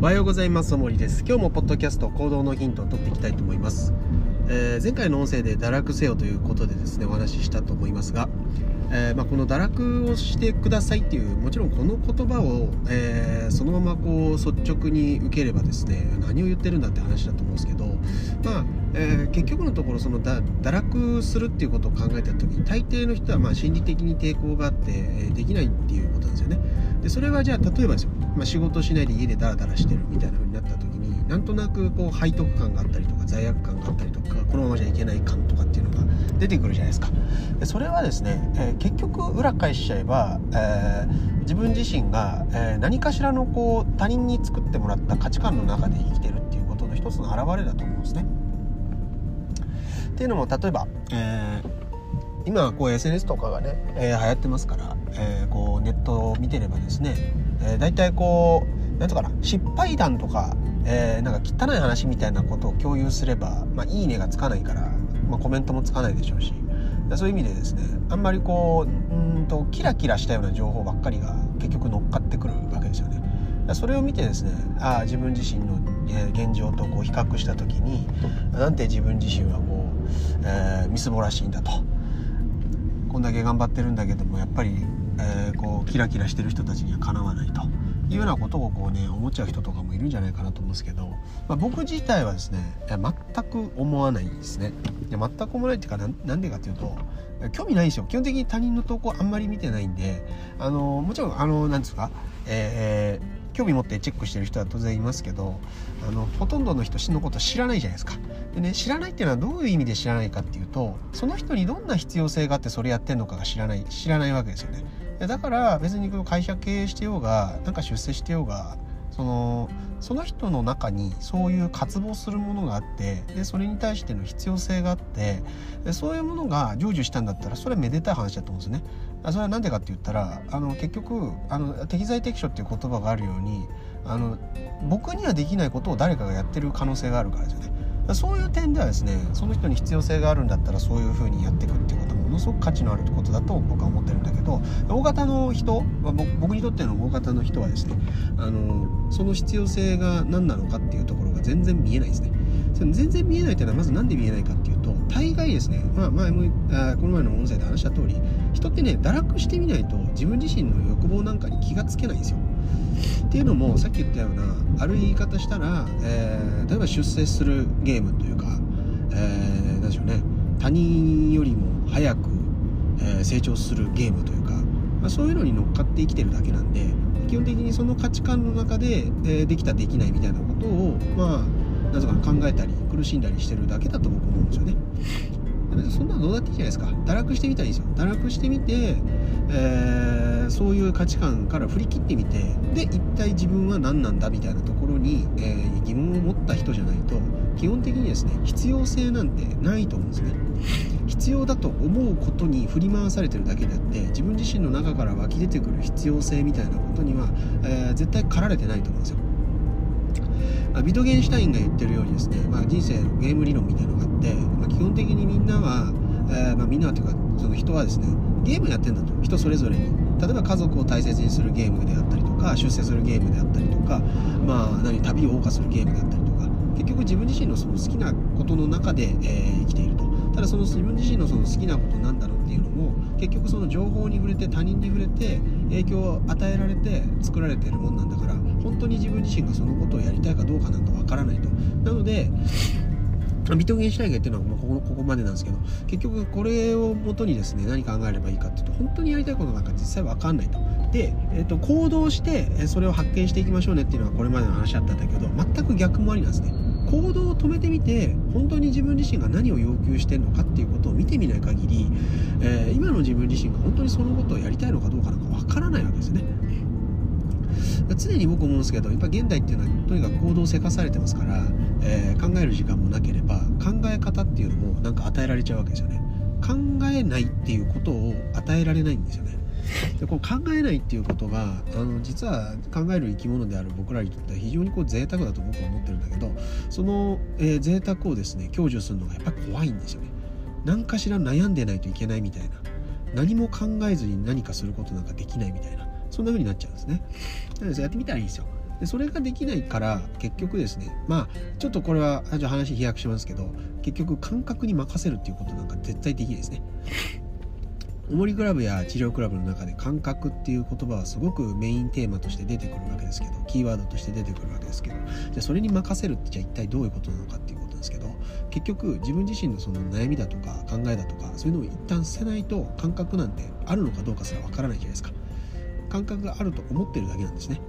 おはようございます。森です。今日もポッドキャスト行動のヒントを取っていきたいと思います、えー、前回の音声で堕落せよということでですねお話ししたと思いますが、えー、まあ、この堕落をしてくださいっていうもちろんこの言葉を、えー、そのままこう率直に受ければですね何を言ってるんだって話だと思うんですけどまあ、えー、結局のところその堕落するっていうことを考えた時に大抵の人はま心理的に抵抗があって、えできないっていうことなんですよね。でそれはじゃあ例えばですよ、まあ、仕事しないで家でダラダラしてるみたいな風になった時になんとなくこう背徳感があったりとか罪悪感があったりとかこのままじゃいけない感とかっていうのが出てくるじゃないですか。でそれはですね、えー、結局裏返しちゃえば、えー、自分自身が、えー、何かしらのこう他人に作ってもらった価値観の中で生きてるっていうことの一つの表れだと思うんですね。っていうのも例えば、えー今こう SNS とかがね、えー、流行ってますから、えー、こうネットを見てればですね、えー、大体こう何とかな失敗談とか、えー、なんか汚い話みたいなことを共有すれば、まあ、いいねがつかないから、まあ、コメントもつかないでしょうしそういう意味でですねあんまりこううんとキラキラしたような情報ばっかりが結局乗っかってくるわけですよね。それを見てですねあ自分自身の現状とこう比較した時になんて自分自身はこう、えー、みすぼらしいんだと。こんだけ頑張ってるんだけどもやっぱり、えー、こうキラキラしてる人たちにはかなわないというようなことをこうね思っちゃう人とかもいるんじゃないかなと思うんですけど、まあ、僕自体はですね全く思わないんですねいや全く思わないっていうかなんでかっていうと興味ないんですよ基本的に他人の投稿あんまり見てないんであのもちろんあのなんですかえー興味持ってチェックしてる人は当然いますけどあのほとんどの人のこと知らないじゃないですか。でね知らないっていうのはどういう意味で知らないかっていうとその人にどんな必要性があってそれやってんのかが知らない知らないわけですよね。だから別に会社経営してようがなんか出世してようがそのその人の中にそういう渇望するものがあってでそれに対しての必要性があってでそういうものが成就したんだったらそれはめでたい話だと思うんですね。それは何でかって言ったらあの結局あの適材適所っていう言葉があるようにあの僕にはできないことを誰かがやってる可能性があるからですよね。そういう点ではですねその人に必要性があるんだったらそういうふうにやっていくっていうことものすごく価値のあることだと僕は思ってるんだけど大型の人僕にとっての大型の人はですねあのその必要性が何なのかっていうところが全然見えないですね。全然見えないというのはまず何で見えないかっていうと大概ですね、まあ、前もあこの前の音声で話した通り人ってね堕落してみないと自分自身の欲望なんかに気がつけないんですよ。っていうのもさっき言ったようなある言い方したら、えー、例えば出世するゲームというか、えー、何でしょうね他人よりも早く、え、成長するゲームというか、まあ、そういうのに乗っかって生きてるだけなんで基本的にその価値観の中で、え、できたできないみたいなことをまあなぜか考えたり苦しんだりしてるだけだと僕思うんですよね。そんなのどうだっていいじゃないですか。堕落してみたらいいですよ。堕落してみて、えー、そういう価値観から振り切ってみてで一体自分は何なんだみたいなところに、えー、疑問を持った人じゃないと基本的にですね必要性なんてないと思うんですね。必要だと思うことに振り回されてるだけであって自分自身の中から湧き出てくる必要性みたいなことには、えー、絶対駆られてないと思うんですよ。まあ、ビトゲンシュタインが言ってるようにですね、まあ、人生のゲーム理論みたいなのがあって、まあ、基本的にみんなは、えー、まあ、みんなはというかその人はですねゲームやってんだと。人それぞれに。例えば家族を大切にするゲームであったりとか出世するゲームであったりとか、まあ、何旅を謳歌するゲームであったりとか結局自分自身のその好きなことの中で、えー、生きていると。ただその自分自身のその好きなことなんだろうっていうのも結局その情報に触れて他人に触れて影響を与えられて作られてるもんなんだから本当に自分自身がそのことをやりたいかどうかなんかわからないと。なのでビトゲンシュタインが言ってるのはここここまでなんですけど結局これをもとにですね何考えればいいかっていうと本当にやりたいことなんか実際わかんないと。で、えーと、行動してそれを発見していきましょうねっていうのはこれまでの話だったんだけど全く逆もありなんですね。行動を止めてみて本当に自分自身が何を要求してるのかっていうことを見てみない限り、えー、今の自分自身が本当にそのことをやりたいのかどうかなんかわからないわけですね。常に僕思うんですけどやっぱ現代っていうのはとにかく行動をせかされてますから、えー、考える時間もなければ考え方っていうのもなんか与えられちゃうわけですよね。考えないっていうことを与えられないんですよね。でこう考えないっていうことがあの実は考える生き物である僕らにとっては非常にこう贅沢だと僕は思ってるんだけどその、えー、贅沢をですね享受するのがやっぱり怖いんですよね。何かしら悩んでないといけないみたいな。何も考えずに何かすることなんかできないみたいな。そんな風になっちゃうんですね。なのでやってみたらいいんですよ。でそれができないから結局ですねまあちょっとこれは話飛躍しますけど結局感覚に任せるっていうことなんか絶対できないですね。おもりクラブや治療クラブの中で感覚っていう言葉はすごくメインテーマとして出てくるわけですけどキーワードとして出てくるわけですけどじゃあそれに任せるってじゃあ一体どういうことなのかっていうことですけど結局自分自身のその悩みだとか考えだとかそういうのを一旦捨てないと感覚なんてあるのかどうかすらわからないじゃないですか。感覚があると思ってるだけなんですね。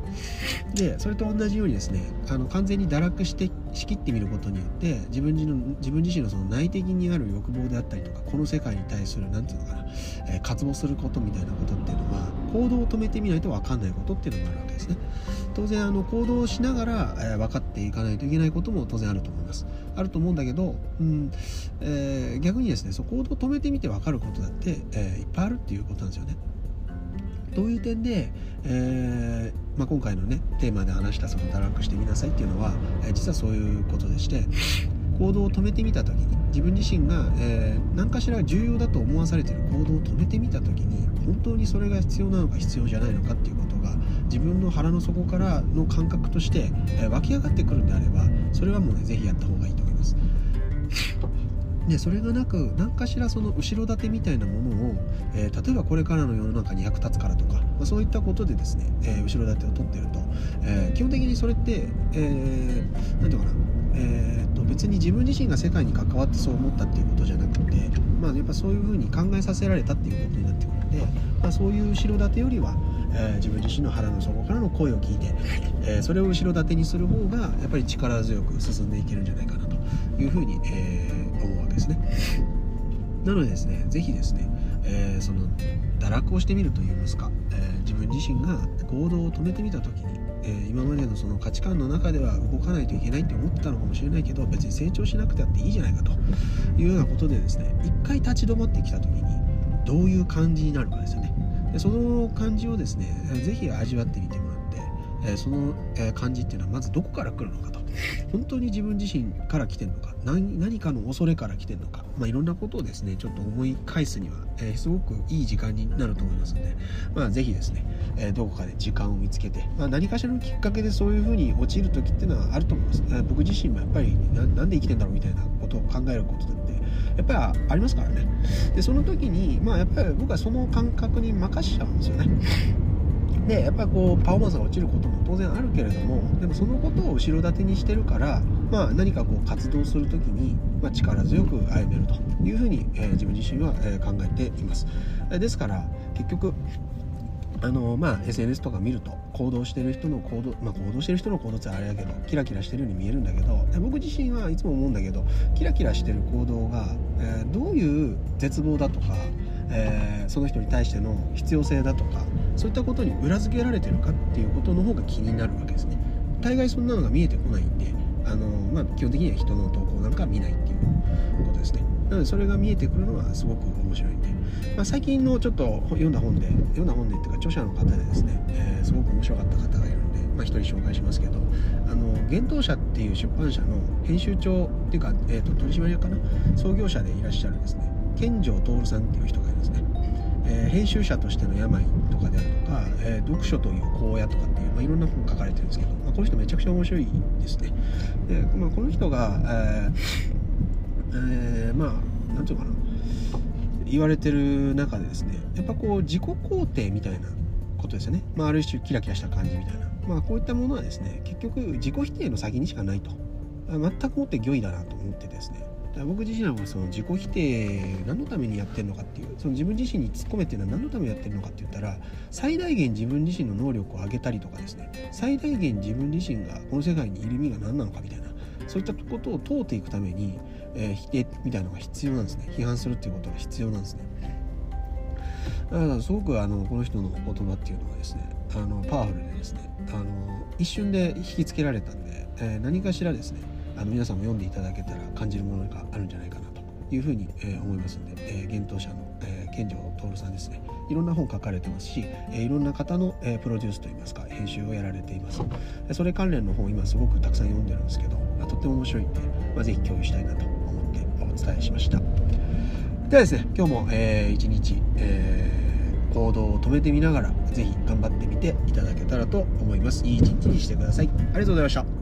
でそれと同じようにですねあの完全に堕落して仕切ってみることによって自分自の自分自身のその内的にある欲望であったりとかこの世界に対する何て言うのかな、えー、渇望することみたいなことっていうのは行動を止めてみないと分かんないことっていうのがあるわけですね。当然あの行動をしながら、えー、分かっていかないといけないことも当然あると思います。あると思うんだけど、うんえー、逆にですねそ行動を止めてみて分かることだって、え、いっぱいあるっていうことなんですよね。どういう点で、えーまあ、今回のねテーマで話したその堕落してみなさいっていうのは、え、実はそういうことでして行動を止めてみた時に自分自身が、えー、何かしら重要だと思わされてる行動を止めてみた時に本当にそれが必要なのか必要じゃないのかっていうことが自分の腹の底からの感覚として、えー、湧き上がってくるんであればそれはもうね是非やった方がいいと思います。でそれがなく何かしらその後ろ盾みたいなものを、えー、例えばこれからの世の中に役立つからとか、まあ、そういったことでですね、えー、後ろ盾を取ってると、えー、基本的にそれって、えー、て言うかな、えー、と別に自分自身が世界に関わってそう思ったっていうことじゃなくて、まあ、やっぱそういうふうに考えさせられたっていうことになってくるので、まあ、そういう後ろ盾よりはえー、自分自身の腹の底からの声を聞いて、えー、それを後ろ盾にする方がやっぱり力強く進んでいけるんじゃないかないうふうに、えー、思うわけですね。なのでですね、是非ですね、えー、その堕落をしてみるといいますか、えー、自分自身が行動を止めてみた時に、えー、今までのその価値観の中では動かないといけないって思ってたのかもしれないけど別に成長しなくてあっていいじゃないかというようなことでですね一回立ち止まってきた時にどういう感じになるかですよねでその感じをですね是非味わってみてもらってえその感じっていうのはまずどこから来るのかと本当に自分自身から来てるのか何かの恐れから来てるのか、まあ、いろんなことをですねちょっと思い返すには、えー、すごくいい時間になると思いますので、まあ、ぜひですね、えー、どこかで時間を見つけて、まあ、何かしらのきっかけでそういうふうに陥る時っていうのはあると思います、えー、僕自身もやっぱりなんで生きてんだろうみたいなことを考えることだってやっぱりありますからね。でその時にまあやっぱり僕はその感覚に任しちゃうんですよね。でやっぱりこうパフォーマンスが落ちることも当然あるけれどもでもそのことを後ろ盾にしてるから、まあ、何かこう活動する時に、まあ、力強く歩めるというふうに、えー、自分自身は、えー、考えています。ですから結局あのまあ SNS とか見ると行動してる人の行動まあ行動してる人の行動ってあれやけどキラキラしてるように見えるんだけど僕自身はいつも思うんだけどキラキラしてる行動が、えー、どういう絶望だとか、えー、その人に対しての必要性だとかそういったことに裏付けられてるかっていうことの方が気になるわけですね。大概そんなのが見えてこないんであの、まあ、基本的には人の投稿なんか見ないっていうことですね。なのでそれが見えてくるのはすごく面白いんで、まあ、最近のちょっと読んだ本で読んだ本でっていうか著者の方でですね、えー、すごく面白かった方がいるんで、まあ、一人紹介しますけどあの幻冬舎っていう出版社の編集長っていうか、えーと、取締役かな？創業者でいらっしゃるですね健城徹さんっていう人がいるんですね。えー、編集者としての病とかであるとか、えー、読書という荒野とかっていう、まあ、いろんな本書かれてるんですけど、まあ、この人めちゃくちゃ面白いですね。で、まあ、この人が、えーえー、まあなんていうかな。言われてる中でですねやっぱこう自己肯定みたいなことですよね、まあ、ある種キラキラした感じみたいな、まあ、こういったものはですね結局自己否定の先にしかないと。全くもって御意だなと思ってですね。僕自身はその自己否定何のためにやってるのかっていうその自分自身に突っ込めっていうのは何のためにやってるのかって言ったら最大限自分自身の能力を上げたりとかですね最大限自分自身がこの世界にいる意味が何なのかみたいなそういったことを問うていくために、えー、否定みたいなのが必要なんですね。批判するっていうことが必要なんですね。だからすごくあのこの人の言葉っていうのはですねあのパワフルでですねあの一瞬で引きつけられたんで、えー、何かしらですねあの皆さんも読んでいただけたら感じるものがあるんじゃないかなというふうに、え、思いますので、えー、幻冬者の、えー、健城徹さんですね。いろんな本書かれてますし、え、いろんな方の、え、プロデュースといいますか編集をやられています。それ関連の本今すごくたくさん読んでるんですけど、まあ、とっても面白いんで、まあ、ぜひ共有したいなと思ってお伝えしました。ではですね今日も、えー、一日、えー行動を止めてみながら是非頑張ってみていただけたらと思います。いい一日にしてください。ありがとうございました。